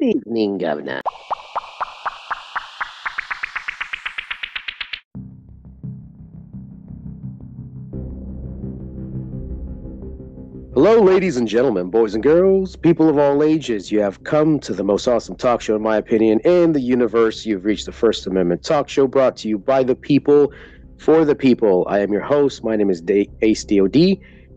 Good evening, Governor. Hello, ladies and gentlemen, boys and girls, people of all ages. You have come to the most awesome talk show, in my opinion, in the universe. You've reached the First Amendment talk show brought to you by the people, for the people. I am your host. My name is Ace DOD,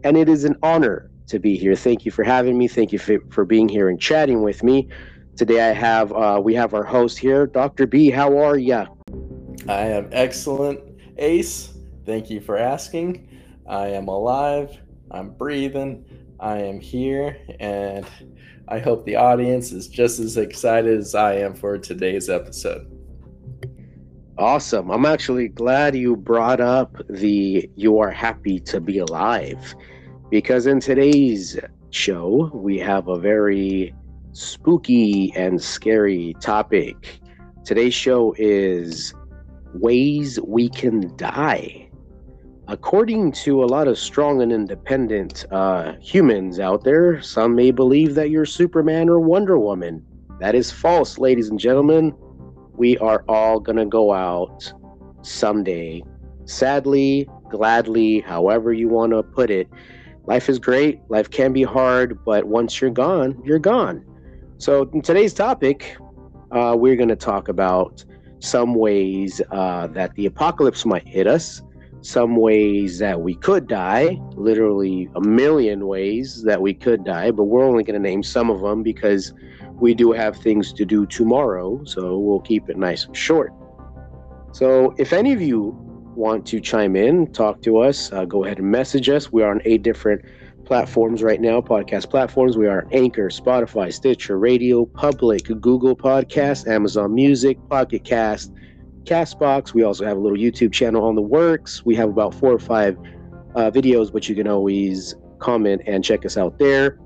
and it is an honor to be here. Thank you for having me. Thank you for, for being here and chatting with me. Today, I have uh, we have our host here, Dr. B. How are ya? I am excellent, Ace. Thank you for asking. I am alive. I'm breathing. I am here, and I hope the audience is just as excited as I am for today's episode. Awesome. I'm actually glad you brought up the you are happy to be alive because in today's show, we have a very spooky and scary topic. Today's show is ways we can die according to a lot of strong and independent uh, humans out there, some may believe that you're Superman or Wonder Woman. That is false, ladies and gentlemen. We are all going to go out someday. Sadly, gladly, however you want to put it. Life is great. Life can be hard, but once you're gone, you're gone. So, in today's topic, uh, we're going to talk about some ways uh, that the apocalypse might hit us some ways that we could die, literally a million ways that we could die, but we're only going to name some of them because we do have things to do tomorrow, so we'll keep it nice and short. So, if any of you want to chime in, talk to us, uh, go ahead and message us. We are on eight different platforms right now, podcast platforms. We are Anchor, Spotify, Stitcher, Radio, Public, Google Podcast, Amazon Music, Pocket Cast, Castbox. We also have a little YouTube channel on the works. We have about four or five uh, videos, but you can always comment and check us out there.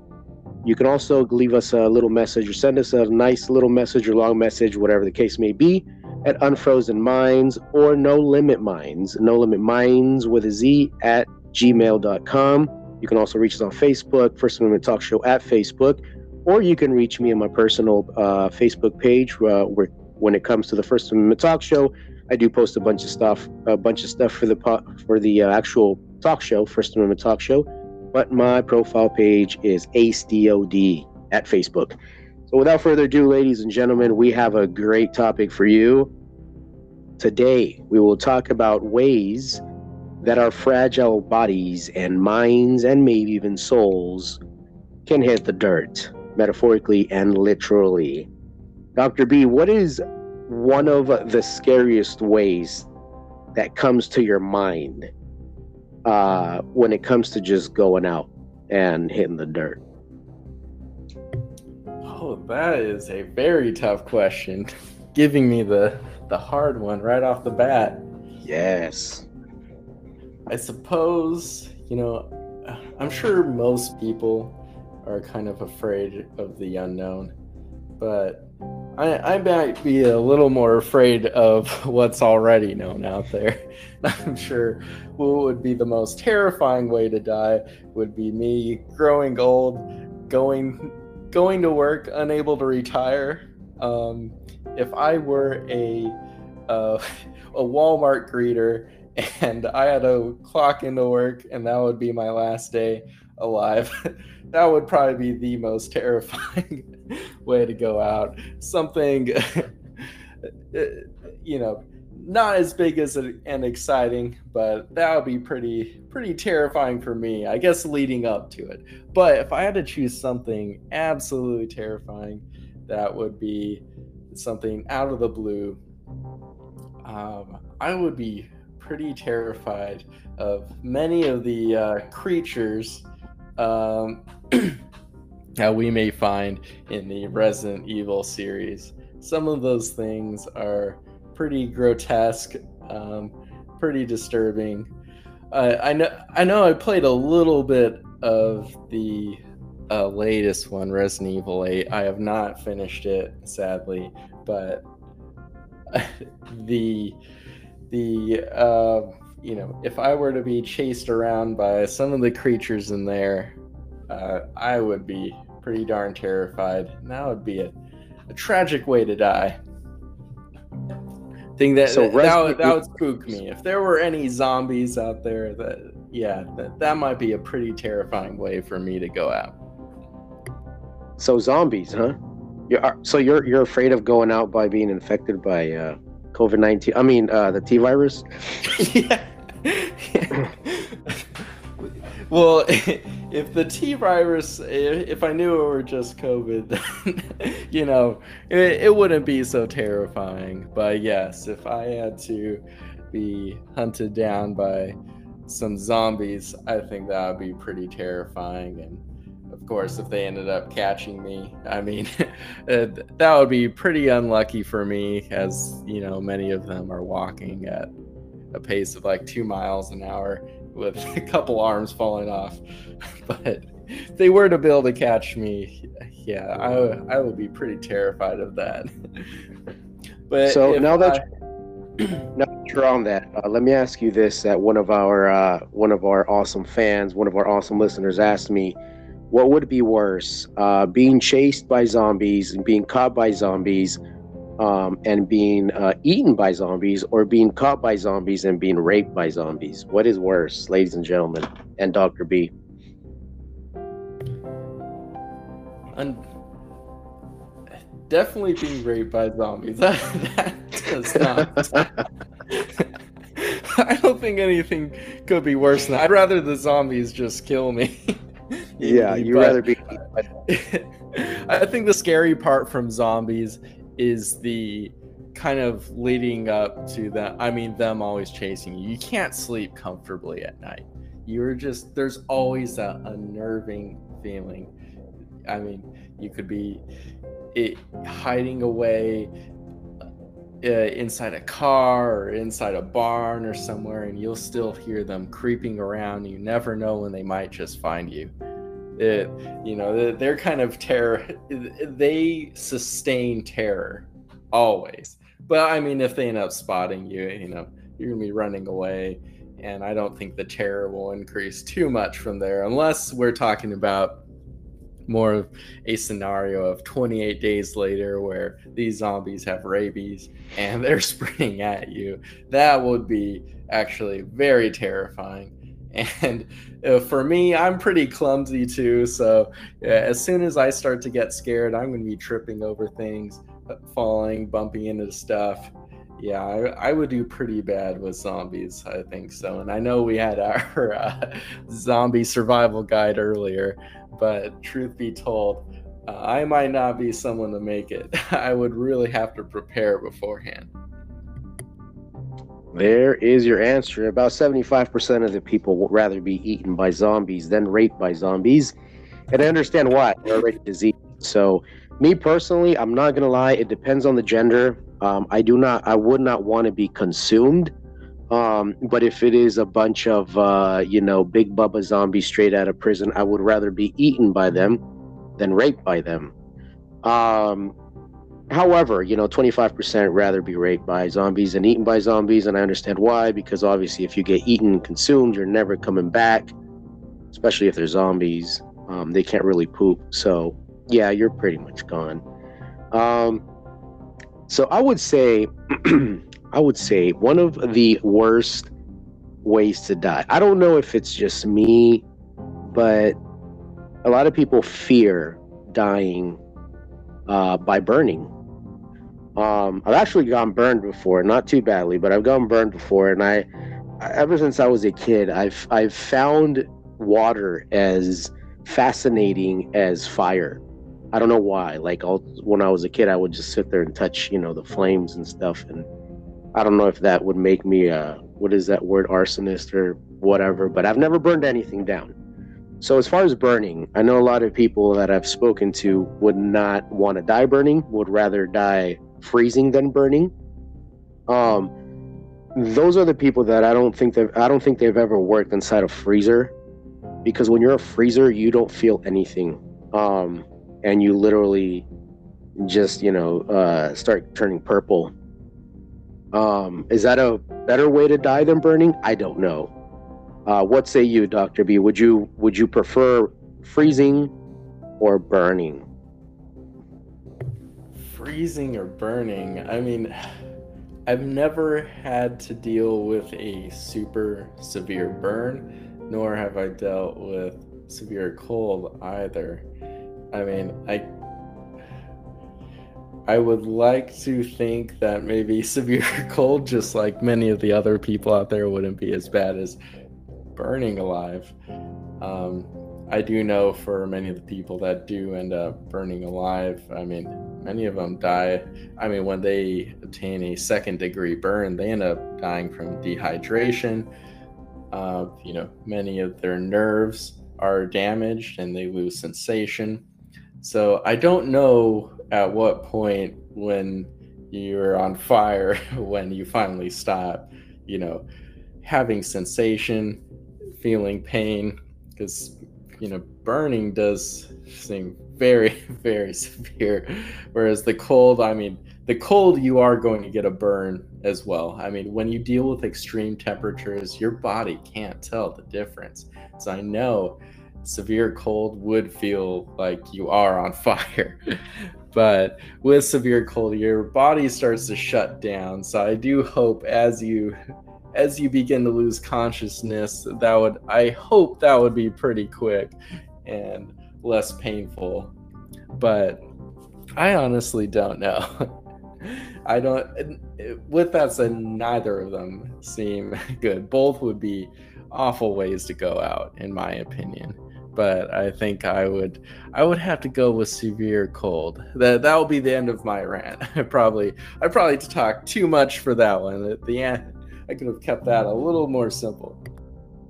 You can also leave us a little message or send us a nice little message or long message, whatever the case may be, at Unfrozen Minds or No Limit Minds. No Limit Minds with a Z at gmail.com. You can also reach us on Facebook, First Amendment Talk Show at Facebook, or you can reach me on my personal uh, Facebook page uh, where when it comes to the First Amendment talk show, I do post a bunch of stuff, a bunch of stuff for the for the uh, actual talk show, First Amendment talk show. But my profile page is AceDOD at Facebook. So without further ado, ladies and gentlemen, we have a great topic for you. Today, we will talk about ways that our fragile bodies and minds and maybe even souls can hit the dirt, metaphorically and literally. Dr. B, what is one of the scariest ways that comes to your mind uh, when it comes to just going out and hitting the dirt? Oh, that is a very tough question. Giving me the the hard one right off the bat. Yes. I suppose, you know, I'm sure most people are kind of afraid of the unknown, but I, I might be a little more afraid of what's already known out there. I'm sure what would be the most terrifying way to die would be me growing old, going going to work, unable to retire. Um, if I were a uh, a Walmart greeter and I had to clock into work and that would be my last day alive, that would probably be the most terrifying way to go out. Something, you know, not as big as and exciting, but that would be pretty pretty terrifying for me. I guess leading up to it. But if I had to choose something absolutely terrifying, that would be something out of the blue. Um, I would be pretty terrified of many of the uh, creatures um, that we may find in the Resident Evil series. Some of those things are pretty grotesque, um, pretty disturbing. Uh, I know I know I played a little bit of the uh, latest one, Resident Evil 8. I have not finished it, sadly, but the the uh, you know if I were to be chased around by some of the creatures in there, uh, I would be pretty darn terrified. And that would be a a tragic way to die. thing that so that, would, that would spook me. If there were any zombies out there, that yeah, that, that might be a pretty terrifying way for me to go out. So zombies, huh? You're, so you're you're afraid of going out by being infected by uh, COVID nineteen? I mean, uh, the T virus. yeah. well, if the T virus, if I knew it were just COVID, then, you know, it, it wouldn't be so terrifying. But yes, if I had to be hunted down by some zombies, I think that would be pretty terrifying. And of course, if they ended up catching me, I mean, that would be pretty unlucky for me, as you know, many of them are walking at a pace of like two miles an hour with a couple arms falling off. But if they were to be able to catch me, yeah, I, I would be pretty terrified of that. but so now that I, now that you're on that, uh, let me ask you this: that one of our uh, one of our awesome fans, one of our awesome listeners, asked me, "What would be worse, uh, being chased by zombies and being caught by zombies?" um, and being uh, eaten by zombies or being caught by zombies and being raped by zombies? What is worse, ladies and gentlemen, and Dr. B? And definitely being raped by zombies. That, that does not. I don't think anything could be worse than that. I'd rather the zombies just kill me. yeah, you'd rather be. I think the scary part from zombies is the kind of leading up to that. I mean, them always chasing you. You can't sleep comfortably at night. You're just, there's always that unnerving feeling. I mean, you could be it, hiding away uh, inside a car or inside a barn or somewhere, and you'll still hear them creeping around. You never know when they might just find you it, you know they're kind of terror they sustain terror always but i mean if they end up spotting you you know you're gonna be running away and i don't think the terror will increase too much from there unless we're talking about more of a scenario of 28 days later where these zombies have rabies and they're sprinting at you that would be actually very terrifying and uh, for me, I'm pretty clumsy too. So yeah, as soon as I start to get scared, I'm going to be tripping over things, uh, falling, bumping into stuff. Yeah, I, I, would do pretty bad with zombies. I think so. And I know we had our uh, zombie survival guide earlier, but truth be told, uh, I might not be someone to make it. I would really have to prepare beforehand. There is your answer. About 75% of the people would rather be eaten by zombies than raped by zombies. And I understand why. They're already diseased. So, me personally, I'm not going to lie. It depends on the gender. Um, I do not, I would not want to be consumed. Um, but if it is a bunch of, uh, you know, big bubba zombies straight out of prison, I would rather be eaten by them than raped by them. Um, However, you know, 25% rather be raped by zombies than eaten by zombies. And I understand why, because obviously, if you get eaten and consumed, you're never coming back, especially if they're zombies. Um, they can't really poop. So, yeah, you're pretty much gone. Um, so, I would say, I would say one of the worst ways to die. I don't know if it's just me, but a lot of people fear dying uh, by burning um, I've actually gotten burned before, not too badly, but I've gotten burned before, and I, ever since I was a kid, I've I've found water as fascinating as fire. I don't know why. Like I'll, when I was a kid, I would just sit there and touch, you know, the flames and stuff, and I don't know if that would make me a what is that word, arsonist or whatever. But I've never burned anything down. So as far as burning, I know a lot of people that I've spoken to would not want to die burning, would rather die freezing than burning. Um, those are the people that I don't think that I don't think they've ever worked inside a freezer, because when you're a freezer, you don't feel anything, um, and you literally just you know uh, start turning purple. Um, is that a better way to die than burning? I don't know. Uh, what say you, Doctor B? Would you would you prefer freezing or burning? freezing or burning. I mean, I've never had to deal with a super severe burn, nor have I dealt with severe cold either. I mean, I I would like to think that maybe severe cold, just like many of the other people out there, wouldn't be as bad as burning alive. Um, I do know for many of the people that do end up burning alive, I mean, many of them die. I mean, when they obtain a second degree burn, they end up dying from dehydration. Uh, you know, many of their nerves are damaged and they lose sensation. So I don't know at what point when you're on fire when you finally stop you know having sensation feeling pain because you know burning does seem very very severe. Whereas the cold i mean the cold you are going to get a burn as well. I mean when you deal with extreme temperatures your body can't tell the difference. So i know severe cold would feel like you are on fire but with severe cold your body starts to shut down. So i do hope as you as you begin to lose consciousness that would i hope that would be pretty quick and less painful. But i honestly don't know. I don't with that said neither of them seem good. Both would be awful ways to go out in my opinion but I think I would I would have to go with severe cold. That that will be the end of my rant. I probably I probably to talk too much for that one. At the end, I could have kept that a little more simple.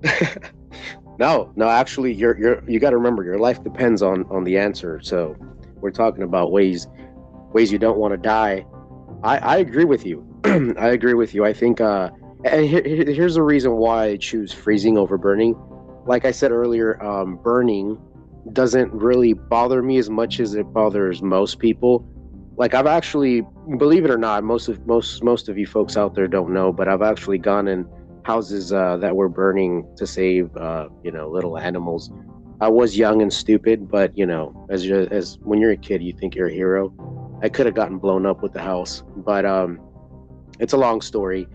no, no, actually, you're you're you got to remember your life depends on on the answer. So we're talking about ways ways you don't want to die. I I agree with you. I agree with you. I think uh, and here, here's the reason why I choose freezing over burning like I said earlier, um, burning doesn't really bother me as much as it bothers most people. Like I've actually, believe it or not, most of most most of you folks out there don't know, but I've actually gone in houses uh, that were burning to save, uh, you know, little animals. I was young and stupid, but you know, as as when you're a kid, you think you're a hero. I could have gotten blown up with the house, but um, it's a long story.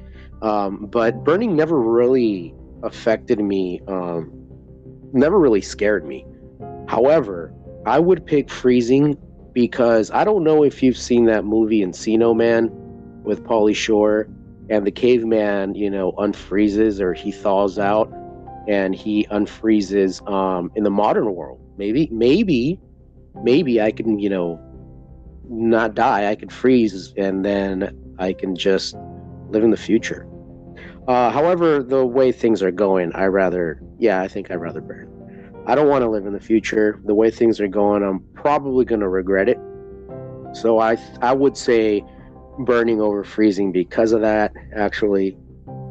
Um, but burning never really affected me um, never really scared me. However, I would pick freezing because I don't know if you've seen that movie Encino Man with Pauly Shore and the caveman, you know, unfreezes or he thaws out and he unfreezes um, in the modern world. Maybe, maybe, maybe I can, you know, not die. I can freeze and then I can just live in the future. Uh, however, the way things are going, I rather, yeah, I think I'd rather burn. I don't want to live in the future. The way things are going, I'm probably going to regret it. So I, I would say burning over freezing because of that, actually.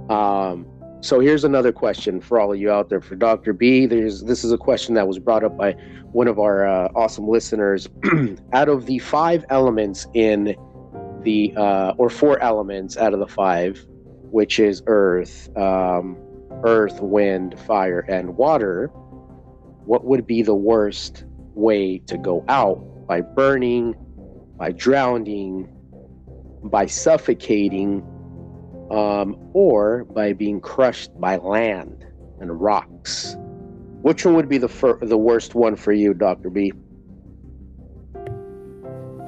Um, so here's another question for all of you out there. For Dr. B, there's this is a question that was brought up by one of our uh, awesome listeners. out of the five elements in the, uh, or four elements out of the five, which is earth, um, earth, wind, fire, and water, what would be the worst way to go out? By burning, by drowning, by suffocating, um, or by being crushed by land and rocks. Which one would be the fir- the worst one for you, Doctor B?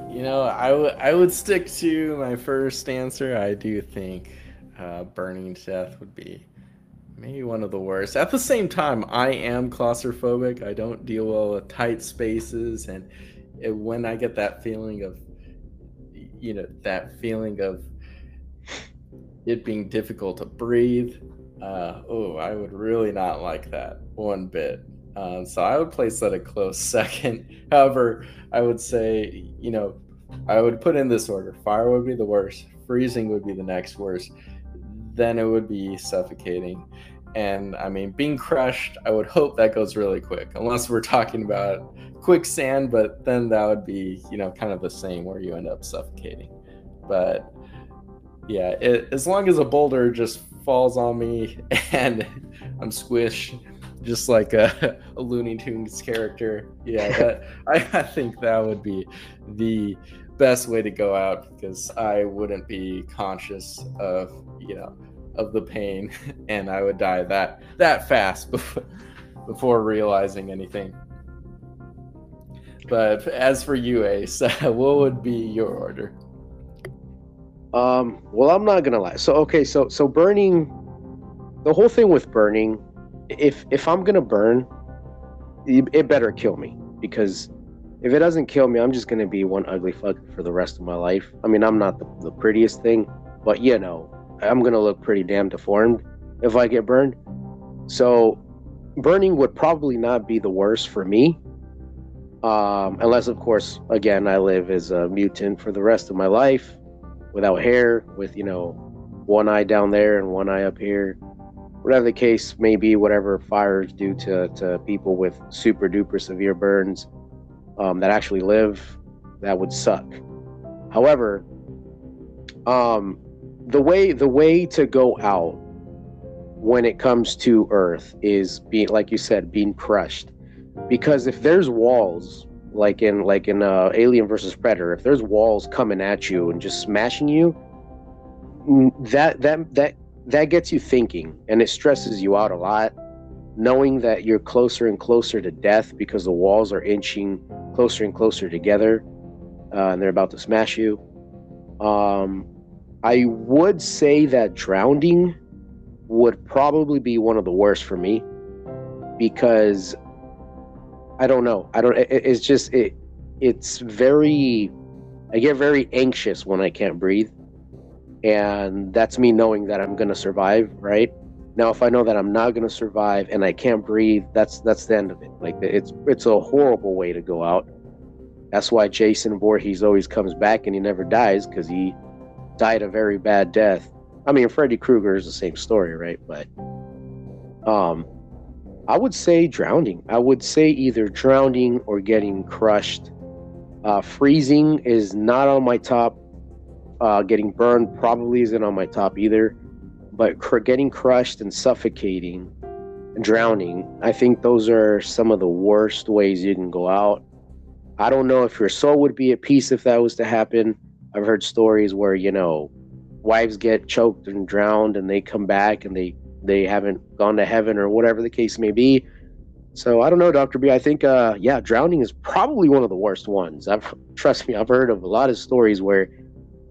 You know, I, w- I would stick to my first answer. I do think uh, burning to death would be maybe one of the worst. At the same time, I am claustrophobic. I don't deal well with tight spaces, and it, when I get that feeling of, you know, that feeling of it being difficult to breathe, uh, oh, I would really not like that one bit. Um, so I would place that a close second. However, I would say, you know, I would put in this order: fire would be the worst, freezing would be the next worst then it would be suffocating. And I mean, being crushed, I would hope that goes really quick, unless we're talking about quicksand, but then that would be, you know, kind of the same where you end up suffocating. But yeah, it, as long as a boulder just falls on me and I'm squished, just like a, a Looney Tunes character, yeah, that, I, I think that would be the best way to go out because I wouldn't be conscious of you know of the pain and I would die that that fast before before realizing anything. But as for you, Ace, what would be your order? Um, well, I'm not gonna lie. So okay, so so burning, the whole thing with burning, if if I'm gonna burn, it better kill me because if it doesn't kill me, I'm just gonna be one ugly fuck for the rest of my life. I mean, I'm not the, the prettiest thing, but you know, I'm gonna look pretty damn deformed if I get burned. So, burning would probably not be the worst for me, um, unless, of course, again, I live as a mutant for the rest of my life, without hair, with you know, one eye down there and one eye up here, whatever the case may be. Whatever fires do to to people with super duper severe burns um, that actually live, that would suck. However, um, the way the way to go out when it comes to Earth is being, like you said, being crushed. Because if there's walls, like in like in uh, Alien versus Predator, if there's walls coming at you and just smashing you, that that that that gets you thinking, and it stresses you out a lot knowing that you're closer and closer to death because the walls are inching closer and closer together uh, and they're about to smash you. Um, I would say that drowning would probably be one of the worst for me because I don't know. I don't. It, it's just it. It's very. I get very anxious when I can't breathe, and that's me knowing that I'm gonna survive. Right now, if I know that I'm not going to survive and I can't breathe, that's that's the end of it. Like it's it's a horrible way to go out. That's why Jason Voorhees always comes back and he never dies because he died a very bad death. I mean, Freddy Krueger is the same story, right? But um, I would say drowning. I would say either drowning or getting crushed. Uh, freezing is not on my top. Uh, getting burned probably isn't on my top either but getting crushed and suffocating drowning i think those are some of the worst ways you can go out. I don't know if your soul would be at peace if that was to happen. I've heard stories where you know wives get choked and drowned and they come back and they they haven't gone to heaven or whatever the case may be. So i don't know dr b i think uh yeah drowning is probably one of the worst ones. I've trust me i've heard of a lot of stories where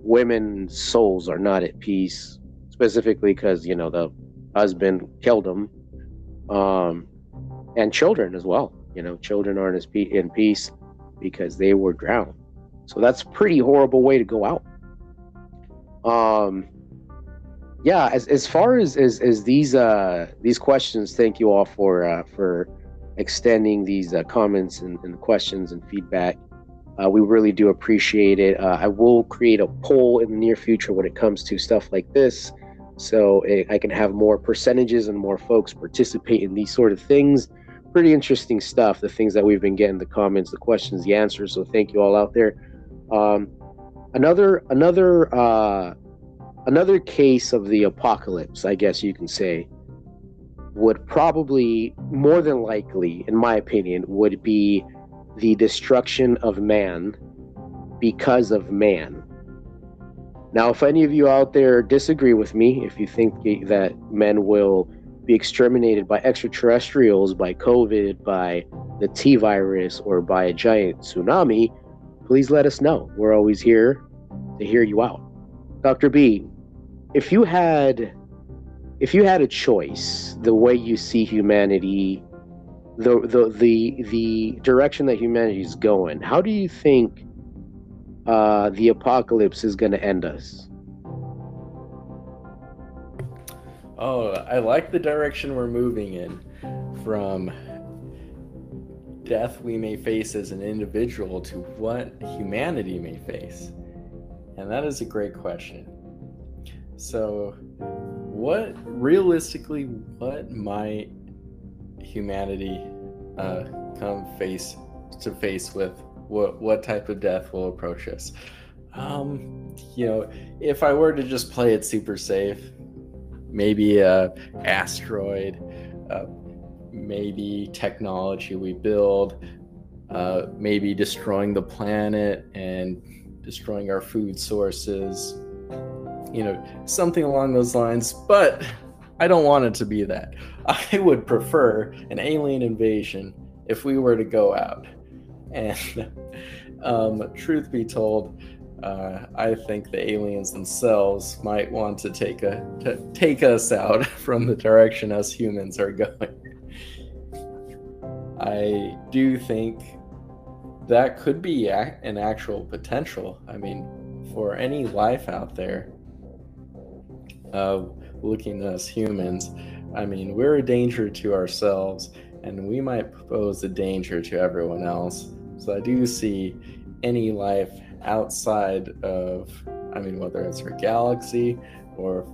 women's souls are not at peace specifically because you know the husband killed him, um, and children as well. You know, children aren't in peace because they were drowned. So that's a pretty horrible way to go out. Um, yeah, as, as far as, as, as these uh, these questions, thank you all for uh, for extending these uh, comments and, and questions and feedback. Uh, we really do appreciate it. Uh, I will create a poll in the near future when it comes to stuff like this so it, I can have more percentages and more folks participate in these sort of things. Pretty interesting stuff. The things that we've been getting, the comments, the questions, the answers. So thank you all out there. Um, another another uh, another case of the apocalypse, I guess you can say, would probably more than likely, in my opinion, would be the destruction of man because of man now, if any of you out there disagree with me, if you think that men will be exterminated by extraterrestrials, by COVID, by the T virus, or by a giant tsunami, please let us know. We're always here to hear you out. Dr. B, if you had if you had a choice, the way you see humanity, the the the the direction that humanity is going, how do you think uh, the apocalypse is going to end us. Oh, I like the direction we're moving in from death we may face as an individual to what humanity may face. And that is a great question. So, what realistically, what might humanity uh, come face to face with what what type of death will approach us. Um, you know, if I were to just play it super safe, maybe a asteroid, uh, maybe technology we build, uh, maybe destroying the planet and destroying our food sources, you know, something along those lines. But I don't want it to be that. I would prefer an alien invasion if we were to go out. And um, truth be told, uh, I think the aliens themselves might want to take a to take us out from the direction us humans are going. I do think that could be an actual potential. I mean, for any life out there, uh, looking at us humans, I mean, we're a danger to ourselves, and we might pose a danger to everyone else. So I do see any life outside of, I mean, whether it's our galaxy or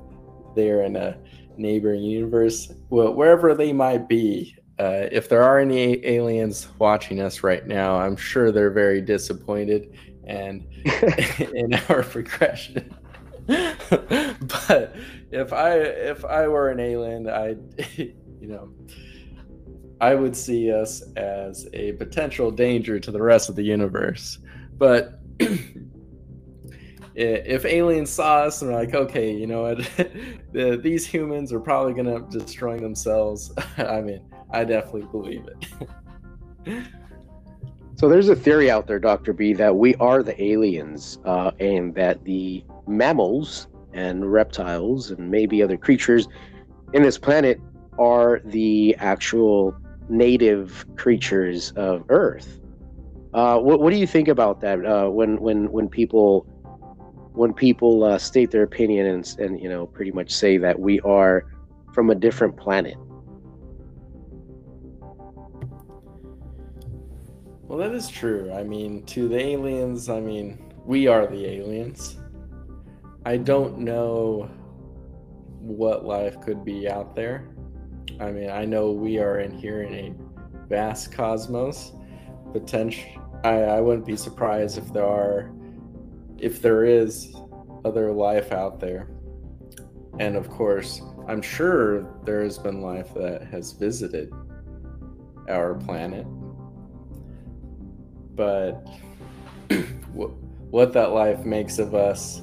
they're in a neighboring universe, well, wherever they might be, uh, if there are any aliens watching us right now, I'm sure they're very disappointed and in our progression. but if I if I were an alien, I you know I would see us as a potential danger to the rest of the universe. But if aliens saw us and were like, okay, you know what, the, these humans are probably gonna destroy themselves. I mean, I definitely believe it. so there's a theory out there, Doctor B, that we are the aliens, uh, and that the mammals and reptiles and maybe other creatures in this planet are the actual native creatures of Earth. Uh, what, what do you think about that? Uh, when when when people when people uh, state their opinion and and you know pretty much say that we are from a different planet. Well, that is true. I mean, to the aliens, I mean, we are the aliens. I don't know what life could be out there. I mean, I know we are in here in a vast cosmos. Potential. I, I wouldn't be surprised if there are, if there is other life out there. And of course, I'm sure there has been life that has visited our planet but what that life makes of us,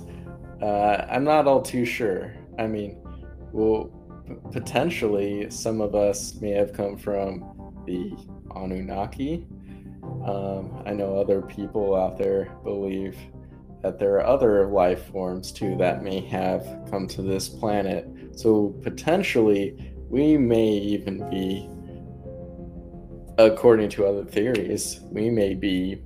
uh, I'm not all too sure. I mean, well, potentially some of us may have come from the Anunnaki. Um, I know other people out there believe that there are other life forms too that may have come to this planet. So potentially, we may even be according to other theories, we may be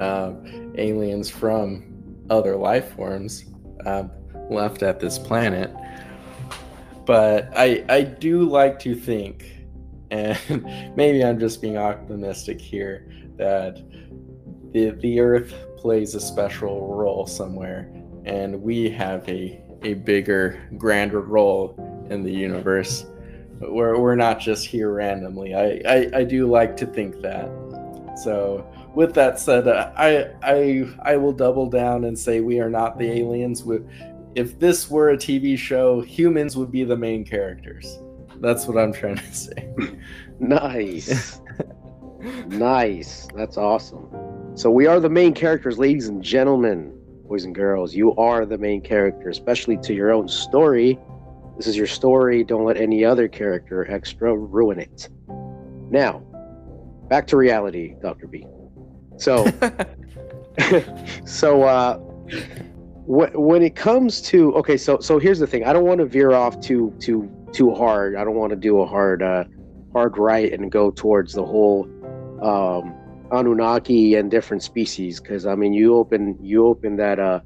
uh, aliens from other life forms uh, left at this planet. But I, I do like to think, and maybe I'm just being optimistic here, that the, the Earth plays a special role somewhere, and we have a, a bigger, grander role in the universe we're, we're not just here randomly. I, I, I do like to think that. So, with that said, I, I, I will double down and say we are not the aliens. If this were a TV show, humans would be the main characters. That's what I'm trying to say. nice. nice. That's awesome. So, we are the main characters, ladies and gentlemen, boys and girls. You are the main character, especially to your own story this is your story. Don't let any other character extra ruin it. Now, back to reality, Dr. B. So, so, uh, when it comes to okay, so so here's the thing. I don't want to veer off too too too hard. I don't want to do a hard uh, hard right and go towards the whole um, Anunnaki and different species because I mean you open you open that uh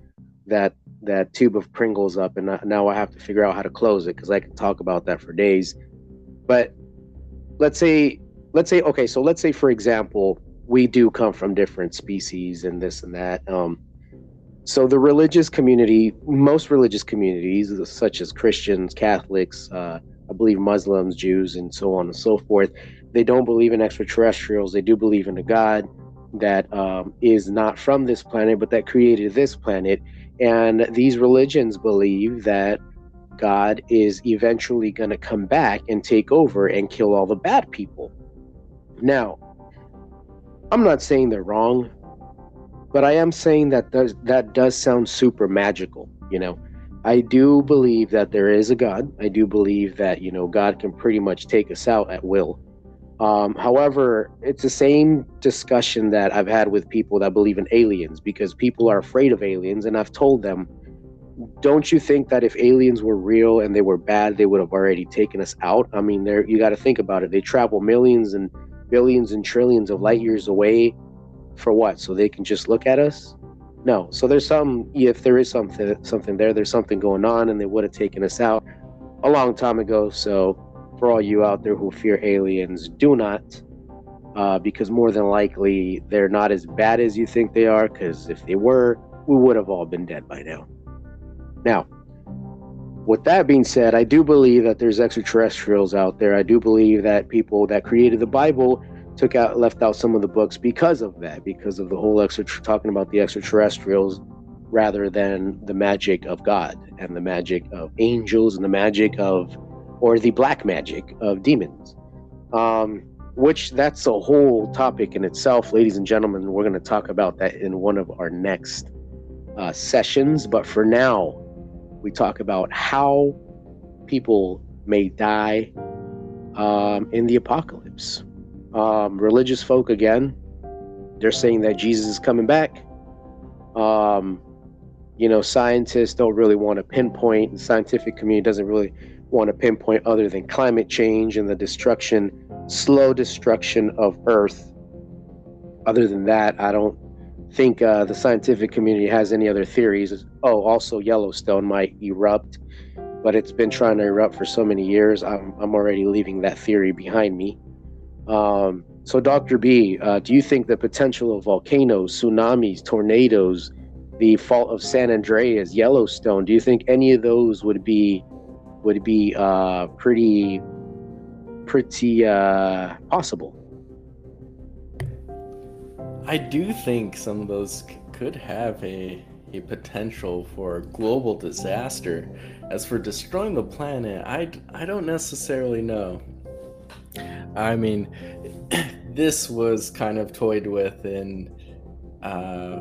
that that tube of Pringles up, and now I have to figure out how to close it because I can talk about that for days. But let's say, let's say, okay, so let's say, for example, we do come from different species and this and that. Um, so the religious community, most religious communities, such as Christians, Catholics, uh, I believe Muslims, Jews, and so on and so forth, they don't believe in extraterrestrials. They do believe in a God that um, is not from this planet, but that created this planet and these religions believe that God is eventually going to come back and take over and kill all the bad people. Now, I'm not saying they're wrong. But I am saying that does that does sound super magical. You know, I do believe that there is a God. I do believe that you know God can pretty much take us out at will. Um, however, it's the same discussion that I've had with people that believe in aliens because people are afraid of aliens, and I've told them, don't you think that if aliens were real and they were bad, they would have already taken us out? I mean, there you got to think about it. They travel millions and billions and trillions of light years away for what? So they can just look at us? No. So there's some. If there is something something there, there's something going on, and they would have taken us out a long time ago. So for all you out there who fear aliens, do not. Uh, because more than likely they're not as bad as you think they are. Because if they were, we would have all been dead by now. Now, with that being said, I do believe that there's extraterrestrials out there. I do believe that people that created the Bible took out left out some of the books because of that, because of the whole extra talking about the extraterrestrials rather than the magic of God and the magic of angels and the magic of or the black magic of demons. Um, which that's a whole topic in itself, ladies and gentlemen. We're going to talk about that in one of our next uh, sessions. But for now, we talk about how people may die um, in the apocalypse. Um, religious folk, again, they're saying that Jesus is coming back. Um, you know, scientists don't really want to pinpoint, the scientific community doesn't really want to pinpoint other than climate change and the destruction, slow destruction of Earth. Other than that, I don't think uh, the scientific community has any other theories. Oh, also Yellowstone might erupt, but it's been trying to erupt for so many years. I'm, I'm already leaving that theory behind me. Um, so, Dr. B, uh, do you think the potential of volcanoes, tsunamis, tornadoes, the fault of San Andreas, Yellowstone, do you think any of those would be would be uh, pretty pretty uh, possible? I do think some of those c- could have a a potential for a global disaster. As for destroying the planet, I, I don't necessarily know. I mean, this was kind of toyed with in uh,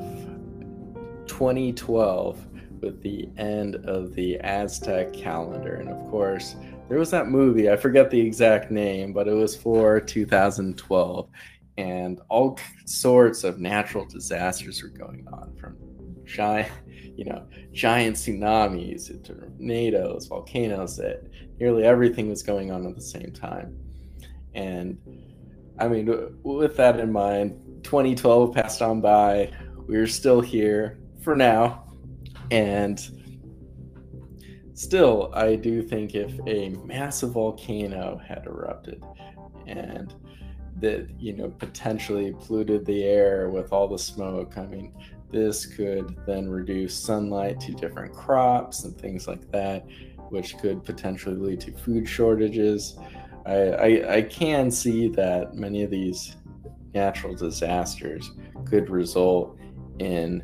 2012 with the end of the Aztec calendar. And of course, there was that movie, I forget the exact name, but it was for 2012. And all sorts of natural disasters were going on from giant, you know, giant tsunamis, tornadoes, volcanoes, that nearly everything was going on at the same time. And I mean, with that in mind, 2012 passed on by. We're still here for now. And still, I do think if a massive volcano had erupted and that, you know, potentially polluted the air with all the smoke, I mean, this could then reduce sunlight to different crops and things like that, which could potentially lead to food shortages. I, I, I can see that many of these natural disasters could result in,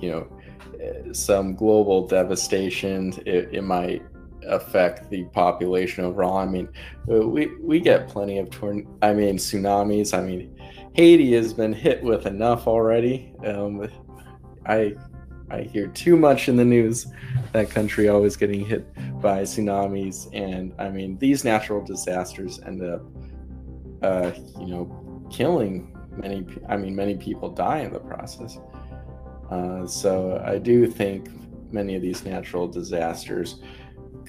you know, some global devastation. It, it might affect the population overall. I mean, we we get plenty of torn. I mean, tsunamis. I mean, Haiti has been hit with enough already. Um, I I hear too much in the news. That country always getting hit by tsunamis, and I mean, these natural disasters end up, uh, you know, killing many. I mean, many people die in the process. Uh, so I do think many of these natural disasters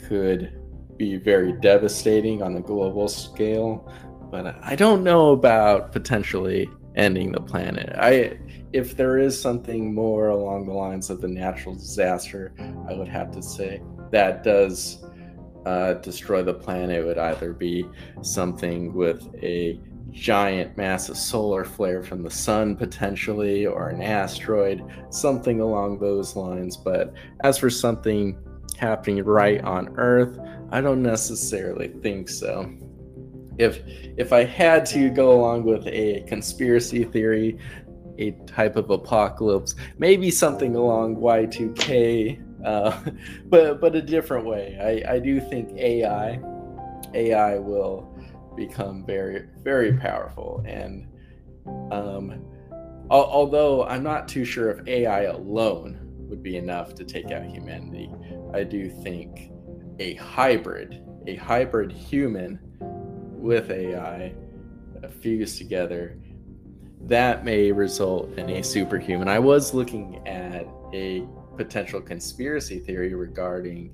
could be very devastating on a global scale, but I don't know about potentially ending the planet. I if there is something more along the lines of the natural disaster, I would have to say that does uh, destroy the planet. It would either be something with a giant massive solar flare from the sun potentially or an asteroid something along those lines but as for something happening right on earth i don't necessarily think so if if i had to go along with a conspiracy theory a type of apocalypse maybe something along y2k uh, but but a different way. I i do think ai ai will become very very powerful. And um, although I'm not too sure if AI alone would be enough to take out humanity, I do think a hybrid, a hybrid human with AI fused together, that may result in a superhuman. I was looking at a potential conspiracy theory regarding,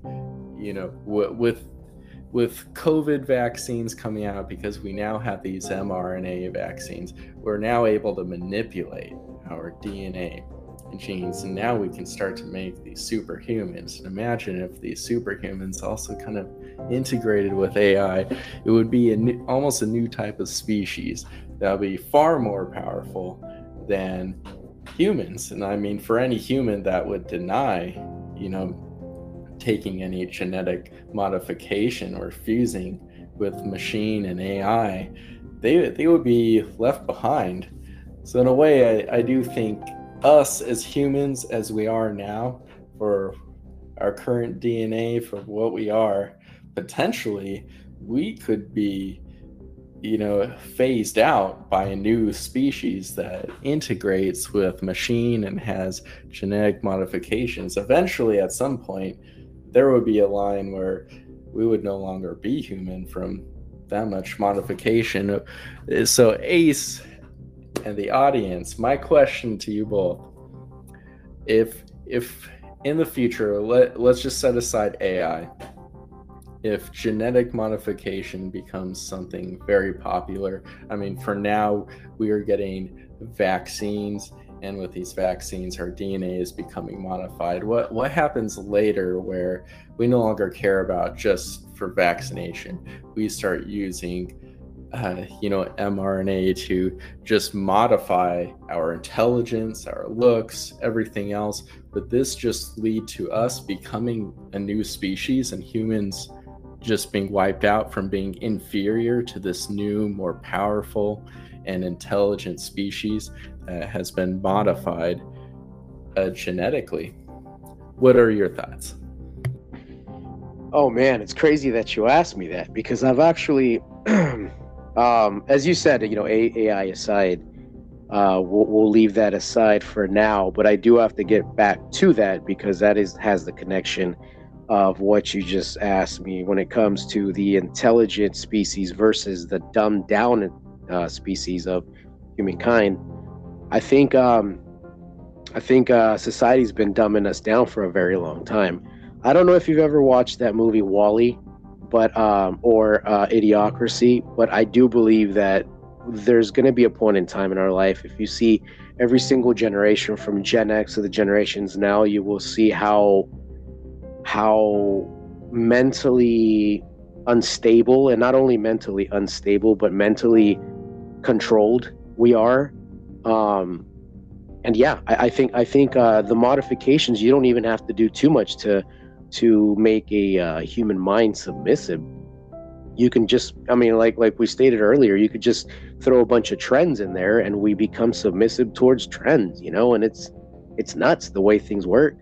you know, w- with with COVID vaccines coming out because we now have these mRNA vaccines, we're now able to manipulate our DNA and genes, and now we can start to make these superhumans. And imagine if these superhumans also kind of integrated with AI, it would be a new, almost a new type of species that would be far more powerful than humans. And I mean, for any human that would deny, you know, taking any genetic modification or fusing with machine and AI, they, they would be left behind. So, in a way, I, I do think us as humans, as we are now, for our current DNA, for what we are, potentially we could be you know phased out by a new species that integrates with machine and has genetic modifications. Eventually at some point there would be a line where we would no longer be human from that much modification. So ace and the audience my question to you both if if in the future let, let's just set aside ai if genetic modification becomes something very popular. I mean, for now, we are getting vaccines, and with these vaccines, our DNA is becoming modified. What what happens later, where we no longer care about just for vaccination? We start using uh, you know, mRNA to just modify our intelligence, our looks, everything else. But this just lead to us becoming a new species and humans just being wiped out from being inferior to this new, more powerful and intelligent species that has been modified uh, genetically. What are your thoughts? Oh man, it's crazy that you asked me that because I've actually, um, as you said, you know, AI aside, uh, we'll, we'll leave that aside for now. But I do have to get back to that because that is has the connection of what you just asked me when it comes to the intelligent species versus the dumbed down uh, species of humankind. I think um, I think uh, society's been dumbing us down for a very long time. I don't know if you've ever watched that movie WALL-E, but um, or uh, Idiocracy, but I do believe that there's going to be a point in time in our life if you see every single generation from Gen X to the generations now, you will see how how mentally unstable and not only mentally unstable but mentally controlled we are. Um and yeah i, I think i think uh the modifications you don't even have to do too much to to make a uh, human mind submissive. You can just i mean like like we stated earlier you could just throw a bunch of trends in there and we become submissive towards trends you know and it's it's nuts the way things work.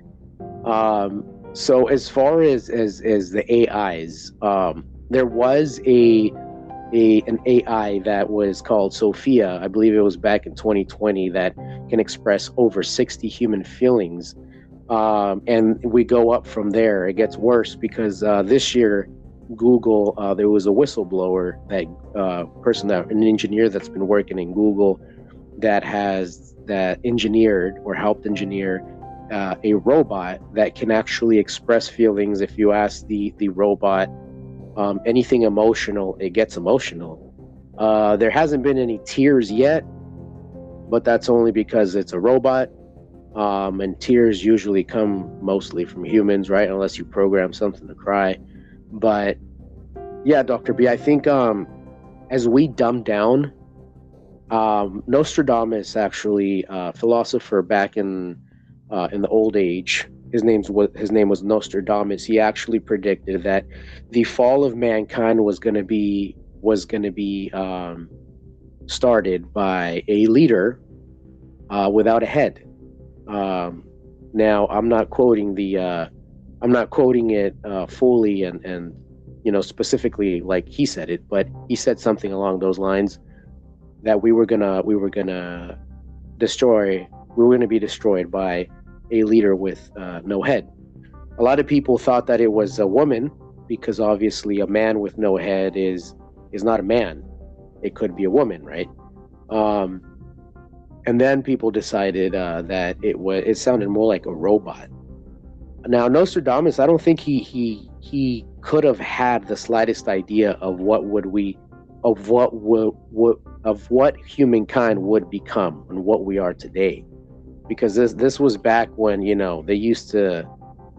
Um so as far as as as the AIs, um, there was a a an AI that was called Sophia. I believe it was back in 2020 that can express over 60 human feelings. Um, and we go up from there. It gets worse because uh, this year, Google, uh, there was a whistleblower, that uh, person that an engineer that's been working in Google, that has that engineered or helped engineer uh, a robot that can actually express feelings. If you ask the the robot um, anything emotional, it gets emotional. Uh, there hasn't been any tears yet, but that's only because it's a robot. Um, and tears usually come mostly from humans, right? Unless you program something to cry. But yeah, Dr. B, I think um, as we dumb down, um, Nostradamus, actually, uh, philosopher back in uh, in the old age. His name's his name was Nostradamus. He actually predicted that the fall of mankind was going to be was going to be um, started by a leader uh, without a head. Um, now, I'm not quoting the uh, I'm not quoting it uh, fully and and you know specifically like he said it, but he said something along those lines that we were gonna we were gonna destroy. We were to be destroyed by a leader with uh, no head. A lot of people thought that it was a woman because obviously a man with no head is is not a man. It could be a woman, right? Um, and then people decided uh, that it was it sounded more like a robot. Now Nostradamus, I don't think he he he could have had the slightest idea of what would we of what would, would of what humankind would become and what we are today because this this was back when you know they used to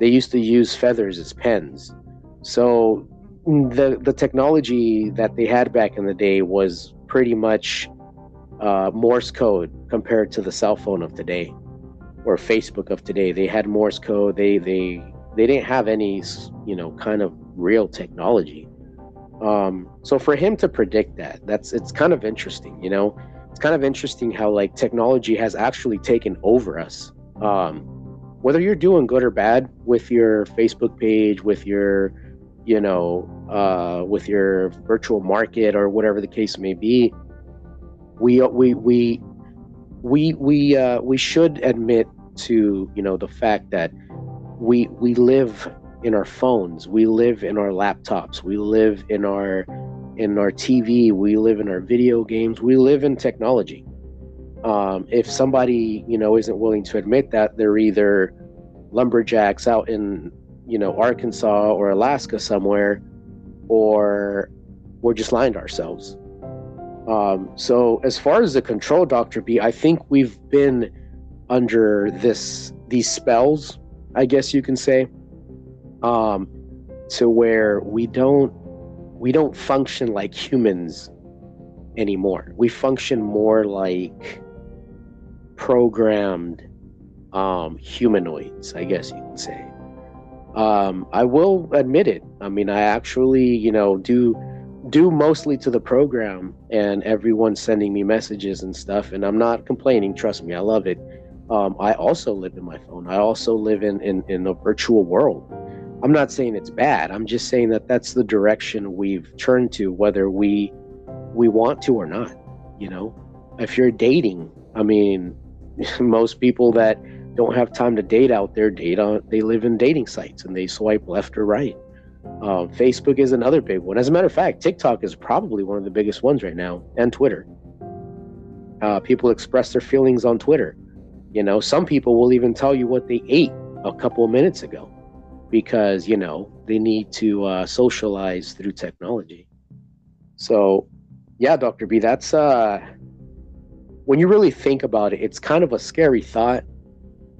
they used to use feathers as pens so the the technology that they had back in the day was pretty much uh, Morse code compared to the cell phone of today or Facebook of today. They had Morse code. They they they didn't have any you know kind of real technology. Um, so for him to predict that, that's it's kind of interesting. You know, it's kind of interesting how like technology has actually taken over us. Um, whether you're doing good or bad with your Facebook page, with your you know, uh, with your virtual market or whatever the case may be, we we we we we uh, we should admit to you know the fact that we we live in our phones, we live in our laptops, we live in our in our TV, we live in our video games, we live in technology. Um, if somebody you know isn't willing to admit that, they're either lumberjacks out in you know Arkansas or Alaska somewhere, or we're just lying to ourselves. Um, so as far as the control, Doctor B, I think we've been under this these spells, I guess you can say, um, to where we don't we don't function like humans anymore. We function more like programmed um, humanoids, I guess you can say. Um, I will admit it. I mean, I actually, you know, do do mostly to the program and everyone sending me messages and stuff. And I'm not complaining. Trust me, I love it. Um, I also live in my phone. I also live in, in in a virtual world. I'm not saying it's bad. I'm just saying that that's the direction we've turned to, whether we we want to or not. You know, if you're dating, I mean, most people that don't have time to date out there date on they live in dating sites and they swipe left or right. Uh, facebook is another big one. As a matter of fact tiktok is probably one of the biggest ones right now and twitter. Uh, people express their feelings on twitter. You know some people will even tell you what they ate a couple of minutes ago because you know they need to uh, socialize through technology so yeah dr b that's uh when you really think about it it's kind of a scary thought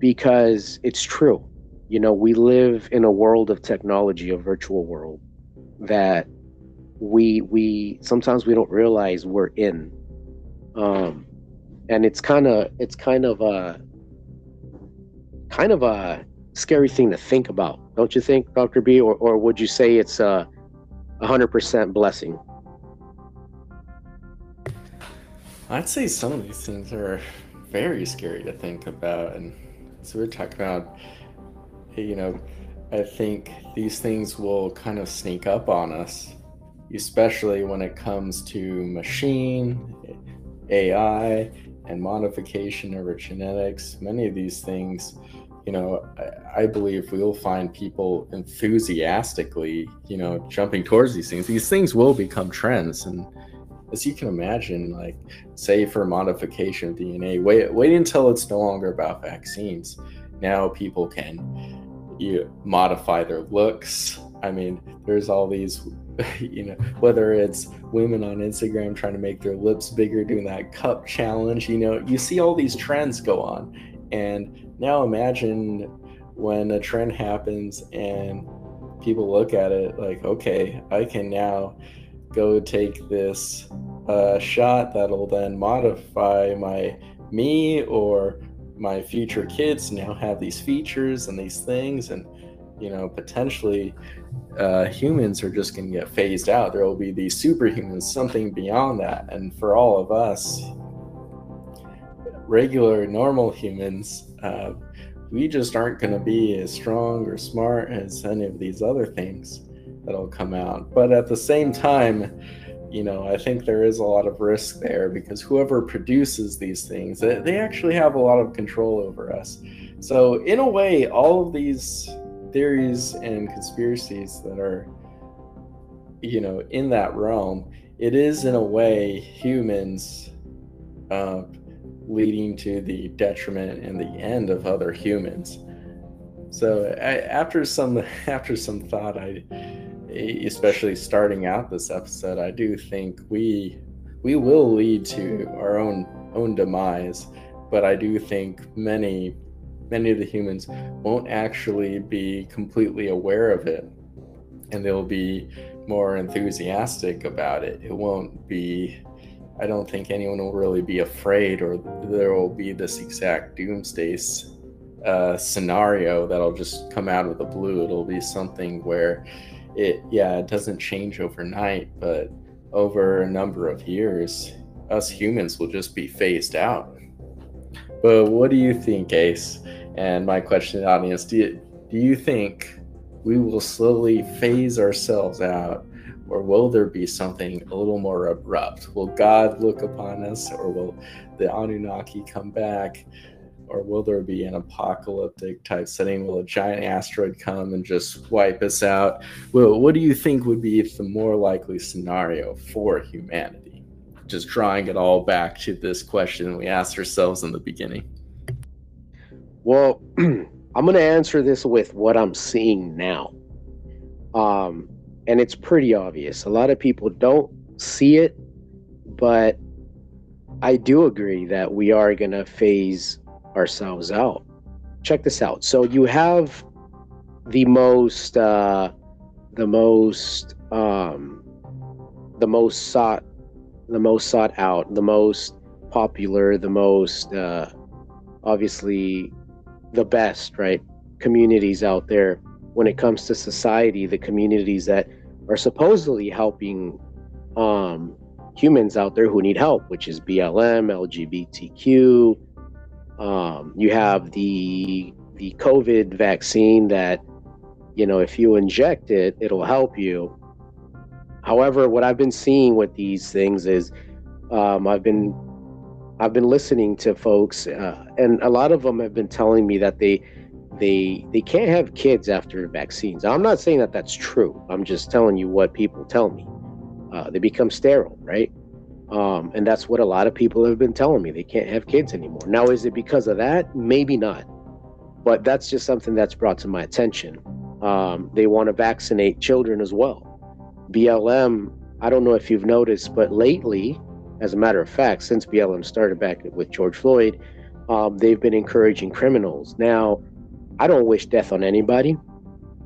because it's true. You know, we live in a world of technology, a virtual world that we we sometimes we don't realize we're in. Um and it's kind of it's kind of a kind of a scary thing to think about, don't you think, Dr. B? Or or would you say it's a hundred percent blessing? I'd say some of these things are very scary to think about and so we're talking about, you know, I think these things will kind of sneak up on us, especially when it comes to machine, AI, and modification over genetics. Many of these things, you know, I, believe we'll find people enthusiastically, you know, jumping towards these things. These things will become trends. And as you can imagine, like say for modification of DNA, wait wait until it's no longer about vaccines. Now people can you modify their looks. I mean, there's all these, you know, whether it's women on Instagram trying to make their lips bigger, doing that cup challenge, you know, you see all these trends go on. And now imagine when a trend happens and people look at it like, okay, I can now go take this uh, shot that'll then modify my me or my future kids now have these features and these things. And you know potentially uh, humans are just going to get phased out. There will be these superhumans something beyond that. And for all of us regular normal humans uh, we just aren't going to be as strong or smart as any of these other things that'll come out. But at the same time, you know, I think there is a lot of risk there because whoever produces these things, they, actually have a lot of control over us. So, in a way, all of these theories and conspiracies that are, you know, in that realm, it is in a way humans uh, leading to the detriment and the end of other humans. So, I, after some after some thought, I especially starting out this episode, I do think we we will lead to our own own demise, but I do think many many of the humans won't actually be completely aware of it and they'll be more enthusiastic about it. It won't be I don't think anyone will really be afraid or there will be this exact doomsday uh, scenario that'll just come out of the blue. It'll be something where it yeah it doesn't change overnight but over a number of years us humans will just be phased out but what do you think ace and my question to the audience do you, do you think we will slowly phase ourselves out or will there be something a little more abrupt will god look upon us or will the anunnaki come back or will there be an apocalyptic type setting? Will a giant asteroid come and just wipe us out? Well, what do you think would be the more likely scenario for humanity? Just drawing it all back to this question we asked ourselves in the beginning. Well, I'm going to answer this with what I'm seeing now. Um, and it's pretty obvious. A lot of people don't see it, but I do agree that we are going to phase ourselves out. Check this out. So you have the most, uh, the most, um, the most sought, the most sought out, the most popular, the most, uh, obviously, the best, right? Communities out there when it comes to society, the communities that are supposedly helping um, humans out there who need help, which is BLM, LGBTQ, um, you have the the COVID vaccine that, you know, if you inject it, it'll help you. However, what I've been seeing with these things is, um, I've been I've been listening to folks, uh, and a lot of them have been telling me that they they they can't have kids after vaccines. I'm not saying that that's true. I'm just telling you what people tell me. Uh, they become sterile, right? Um, and that's what a lot of people have been telling me. They can't have kids anymore. Now, is it because of that? Maybe not. But that's just something that's brought to my attention. Um, they want to vaccinate children as well. BLM, I don't know if you've noticed, but lately, as a matter of fact, since BLM started back with George Floyd, um, they've been encouraging criminals. Now, I don't wish death on anybody,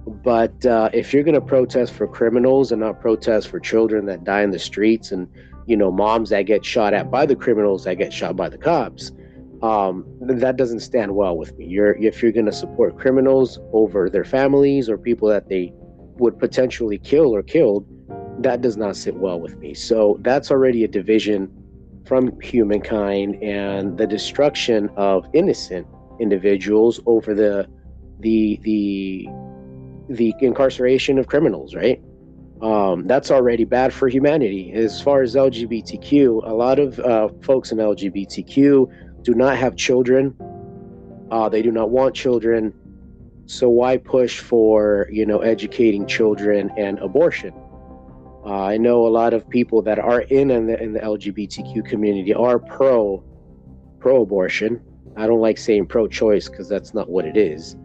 but uh, if you're going to protest for criminals and not protest for children that die in the streets and you know, moms that get shot at by the criminals that get shot by the cops. Um, that doesn't stand well with me. You're if you're going to support criminals over their families or people that they would potentially kill or killed, that does not sit well with me. So that's already a division from humankind and the destruction of innocent individuals over the the the the incarceration of criminals, right? um, that's already bad for humanity. As far as LGBTQ, a lot of uh, folks in LGBTQ do not have children. Uh, they do not want children. So why push for you know educating children and abortion? Uh, I know a lot of people that are in in the, in the LGBTQ community are pro pro abortion. I don't like saying pro choice because that's not what it is.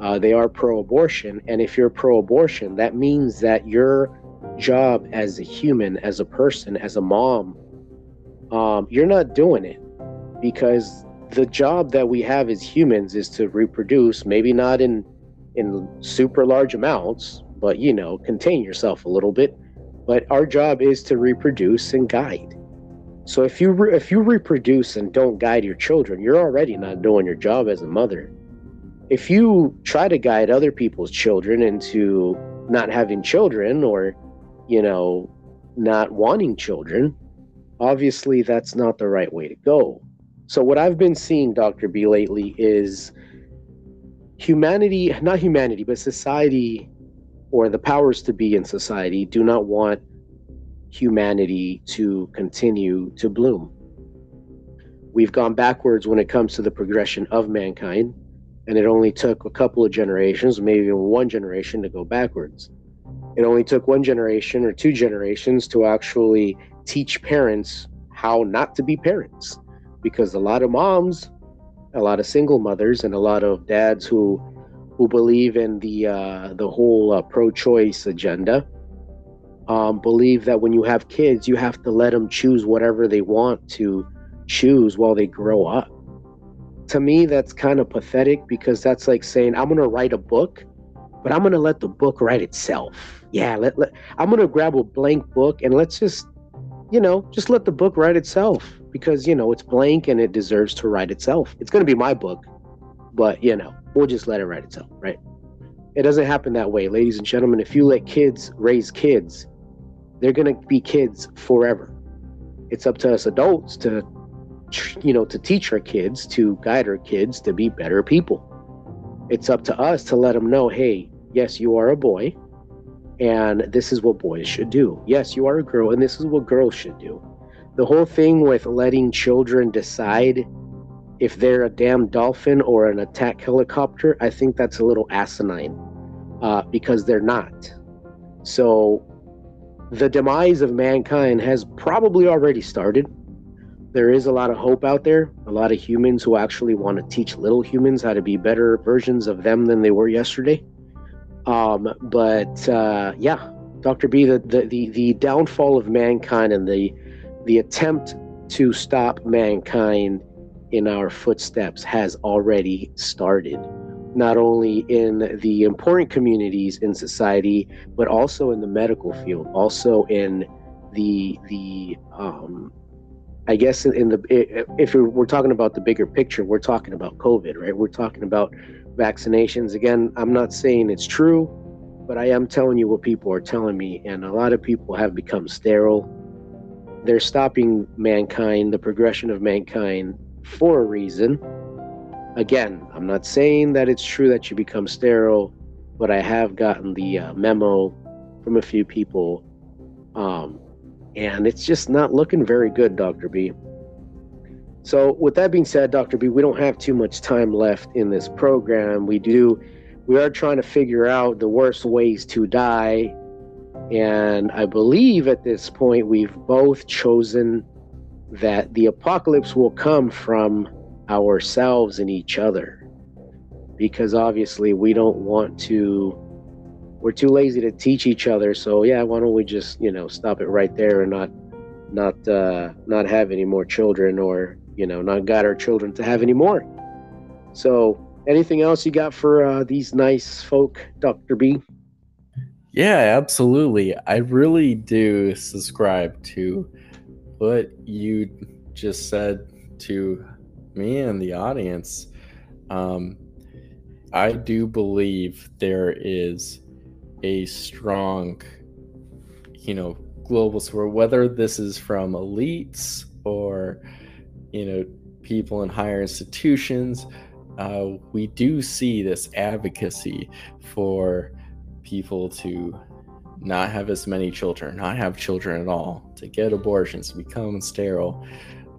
Uh, they are pro abortion. And if you're pro abortion, that means that your job as a human, as a person, as a mom, um, you're not doing it because the job that we have as humans is to reproduce, maybe not in in super large amounts, but you know, contain yourself a little bit. But our job is to reproduce and guide. So if you re- if you reproduce and don't guide your children, you're already not doing your job as a mother if you try to guide other people's children into not having children or you know not wanting children obviously that's not the right way to go so what i've been seeing dr b lately is humanity not humanity but society or the powers to be in society do not want humanity to continue to bloom. We've gone backwards when it comes to the progression of mankind, and it only took a couple of generations, maybe even one generation, to go backwards. It only took one generation or two generations to actually teach parents how not to be parents, because a lot of moms, a lot of single mothers, and a lot of dads who who believe in the uh, the whole uh, pro-choice agenda um, believe that when you have kids, you have to let them choose whatever they want to choose while they grow up. To me, that's kind of pathetic because that's like saying, I'm going to write a book, but I'm going to let the book write itself. Yeah, let, let, I'm going to grab a blank book and let's just, you know, just let the book write itself because, you know, it's blank and it deserves to write itself. It's going to be my book, but, you know, we'll just let it write itself, right? It doesn't happen that way, ladies and gentlemen. If you let kids raise kids, they're going to be kids forever. It's up to us adults to, you know, to teach our kids, to guide our kids to be better people. It's up to us to let them know, hey, yes, you are a boy, and this is what boys should do. Yes, you are a girl, and this is what girls should do. The whole thing with letting children decide if they're a damn dolphin or an attack helicopter, I think that's a little asinine uh, because they're not. So the demise of mankind has probably already started. There is a lot of hope out there, a lot of humans who actually want to teach little humans how to be better versions of them than they were yesterday. Um, but uh, yeah, Dr. B, the, the, the, downfall of mankind and the, the attempt to stop mankind in our footsteps has already started not only in the important communities in society, but also in the medical field, also in the the um, I guess in the if we're talking about the bigger picture, we're talking about COVID, right? We're talking about vaccinations. Again, I'm not saying it's true, but I am telling you what people are telling me, and a lot of people have become sterile. They're stopping mankind, the progression of mankind, for a reason again, I'm not saying that it's true that you become sterile, but I have gotten the uh, memo from a few people, um, and it's just not looking very good, Dr. B. So, with that being said, Dr. B, we don't have too much time left in this program. We do, we are trying to figure out the worst ways to die. And I believe at this point we've both chosen that the apocalypse will come from ourselves and each other because obviously we don't want to we're too lazy to teach each other. So yeah why don't we just you know stop it right there and not not uh not have any more children or you know not got our children to have any more. So anything else you got for uh, these nice folk dr b? Yeah absolutely. I really do subscribe to what you just said to me and the audience, um, I do believe there is a strong, you know, global support, whether this is from elites or, you know, people in higher institutions. Uh, we do see this advocacy for people to not have as many children, not have children at all, to get abortions, become sterile.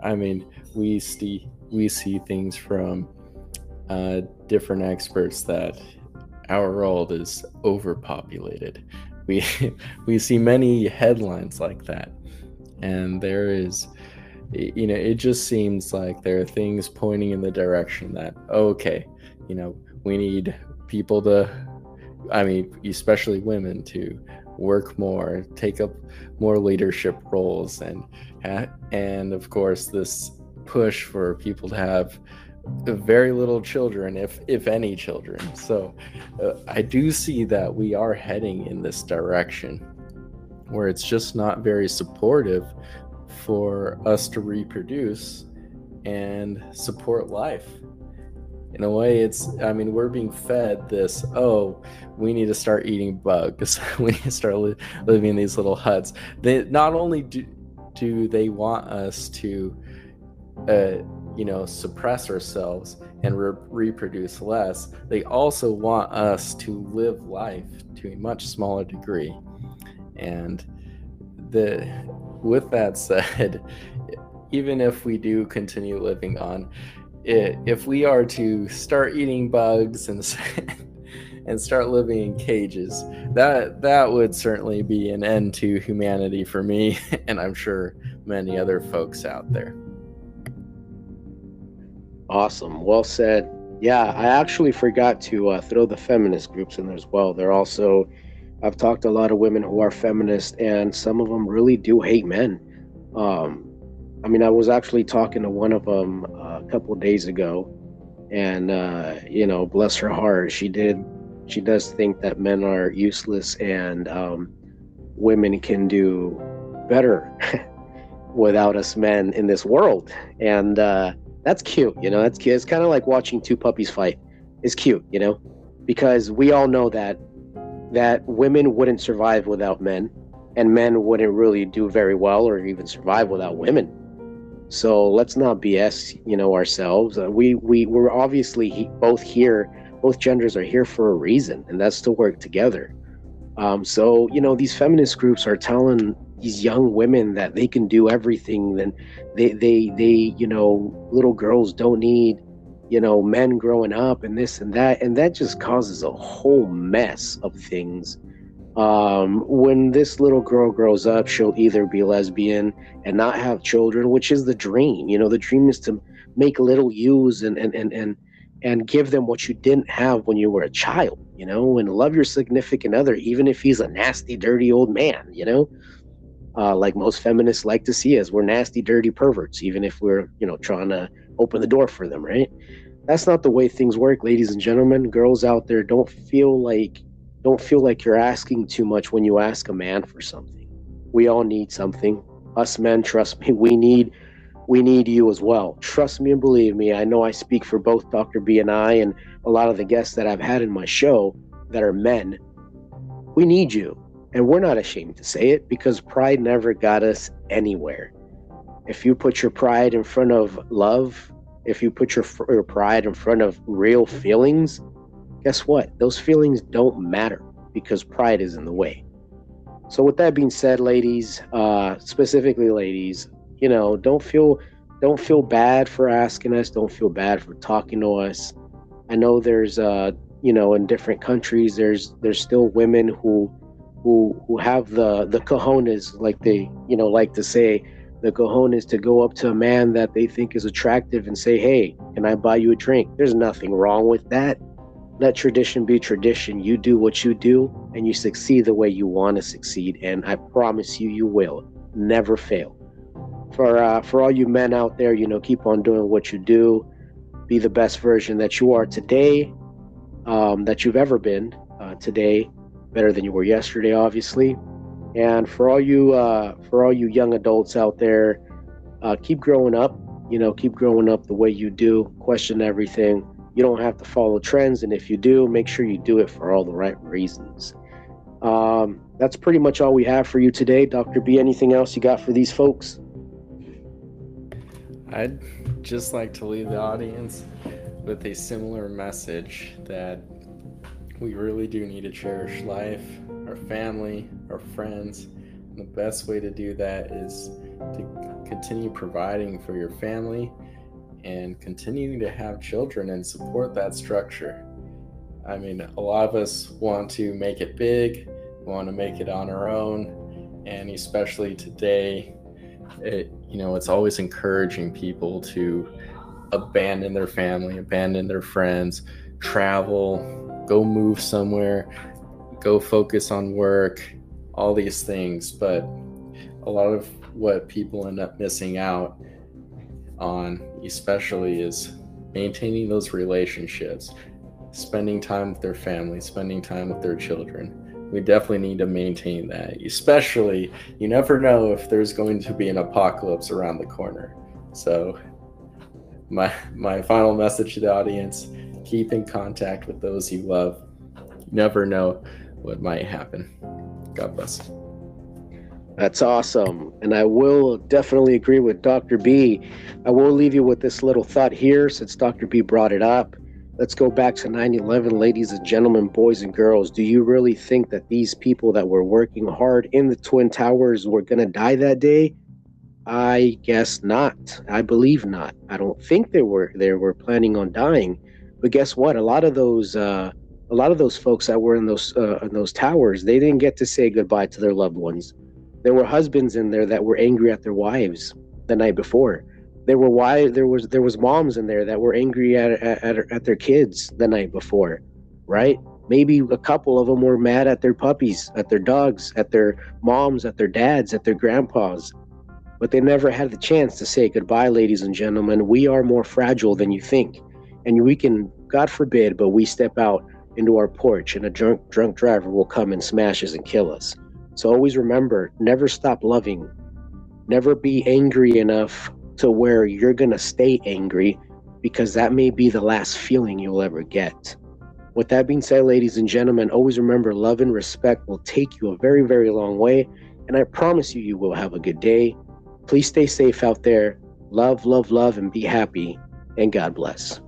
I mean, we see we see things from uh, different experts that our world is overpopulated. We we see many headlines like that, and there is, you know, it just seems like there are things pointing in the direction that okay, you know, we need people to, I mean, especially women to work more, take up more leadership roles, and and of course this push for people to have very little children if if any children. So uh, i do see that we are heading in this direction where it's just not very supportive for us to reproduce and support life. In a way it's i mean we're being fed this oh we need to start eating bugs. We need to start li- living in these little huts. They not only do do they want us to uh, you know, suppress ourselves and re- reproduce less, they also want us to live life to a much smaller degree. And the with that said, even if we do continue living on, it, if we are to start eating bugs and and start living in cages, that that would certainly be an end to humanity for me, and I'm sure many other folks out there. Awesome. Well said. Yeah, I actually forgot to uh, throw the feminist groups in there as well. They're also, I've talked to a lot of women who are feminist, and some of them really do hate men. Um, I mean, I was actually talking to one of them uh, a couple days ago, and uh, you know, bless her heart, she did, she does think that men are useless and um, women can do better without us men in this world, and uh, that's cute. You know, that's cute. It's kind of like watching two puppies fight. It's cute, you know, because we all know that that women wouldn't survive without men, and men wouldn't really do very well or even survive without women. So let's not BS, you know, ourselves. Uh, we we we're obviously he, both here. Both genders are here for a reason, and that's to work together. Um, so you know, these feminist groups are telling these young women that they can do everything then they they they you know little girls don't need you know men growing up and this and that. And that just causes a whole mess of things. Um, when this little girl grows up she'll either be lesbian and not have children which is the dream. You know the dream is to make little yous and and and and, and give them what you didn't have when you were a child you know and love your significant other even if he's a nasty dirty old man you know uh, like most feminists like to see us. We're nasty, dirty perverts, even if we're, you know, trying to open the door for them, right? That's not the way things work, ladies and gentlemen. Girls out there, don't feel like don't feel like you're asking too much when you ask a man for something. We all need something. Us men, trust me, we need we need you as well. Trust me and believe me. I know I speak for both Dr. B and I and a lot of the guests that I've had in my show that are men. We need you and we're not ashamed to say it because pride never got us anywhere. If you put your pride in front of love, if you put your, your pride in front of real feelings, guess what? Those feelings don't matter because pride is in the way. So, with that being said, ladies, uh, specifically ladies, you know, don't feel don't feel bad for asking us. Don't feel bad for talking to us. I know there's, uh, you know, in different countries, there's there's still women who who who have the the cojones, like they you know like to say, the cojones to go up to a man that they think is attractive and say, "Hey, can I buy you a drink?" There's nothing wrong with that. Let tradition be tradition. You do what you do, and you succeed the way you want to succeed. And I promise you, you will never fail. For uh, for all you men out there, you know, keep on doing what you do. Be the best version that you are today, um, that you've ever been uh, today better than you were yesterday, obviously. And for all you uh, for all you young adults out there, uh, keep growing up. You know, keep growing up the way you do. Question everything. You don't have to follow trends, and if you do, make sure you do it for all the right reasons. Um, that's pretty much all we have for you today, Doctor B. Anything else you got for these folks? I'd just like to leave the audience with a similar message that we really do need to cherish life, our family, our friends. And the best way to do that is to continue providing for your family and continuing to have children and support that structure. I mean, a lot of us want to make it big, want to make it on our own, and especially today, it, you know, it's always encouraging people to abandon their family, abandon their friends, travel, go move somewhere, go focus on work, all these things. But a lot of what people end up missing out on, especially, is maintaining those relationships, spending time with their family, spending time with their children. We definitely need to maintain that, especially you never know if there's going to be an apocalypse around the corner. So, my my final message to the audience keep in contact with those you love. You never know what might happen. God bless. That's awesome. And I will definitely agree with Dr. B. I will leave you with this little thought here since Dr. B brought it up. Let's go back to 9 11, ladies and gentlemen, boys and girls. Do you really think that these people that were working hard in the Twin Towers were going to die that day? I guess not. I believe not. I don't think they were they were planning on dying. But guess what? A lot of those uh, a lot of those folks that were in those uh, in those towers, they didn't get to say goodbye to their loved ones. There were husbands in there that were angry at their wives the night before. There were why there was there was moms in there that were angry at, at at their kids the night before right? Maybe a couple of them were mad at their puppies at their dogs at their moms at their dads at their grandpas. But they never had the chance to say goodbye ladies and gentlemen. We are more fragile than you think and we can god forbid but we step out into our porch and a drunk drunk driver will come and smash us and kill us so always remember never stop loving never be angry enough to where you're going to stay angry because that may be the last feeling you'll ever get. With that being said, ladies and gentlemen, always remember love and respect will take you a very, very long way. And I promise you, you will have a good day. Please stay safe out there. Love, love, love, and be happy. And God bless.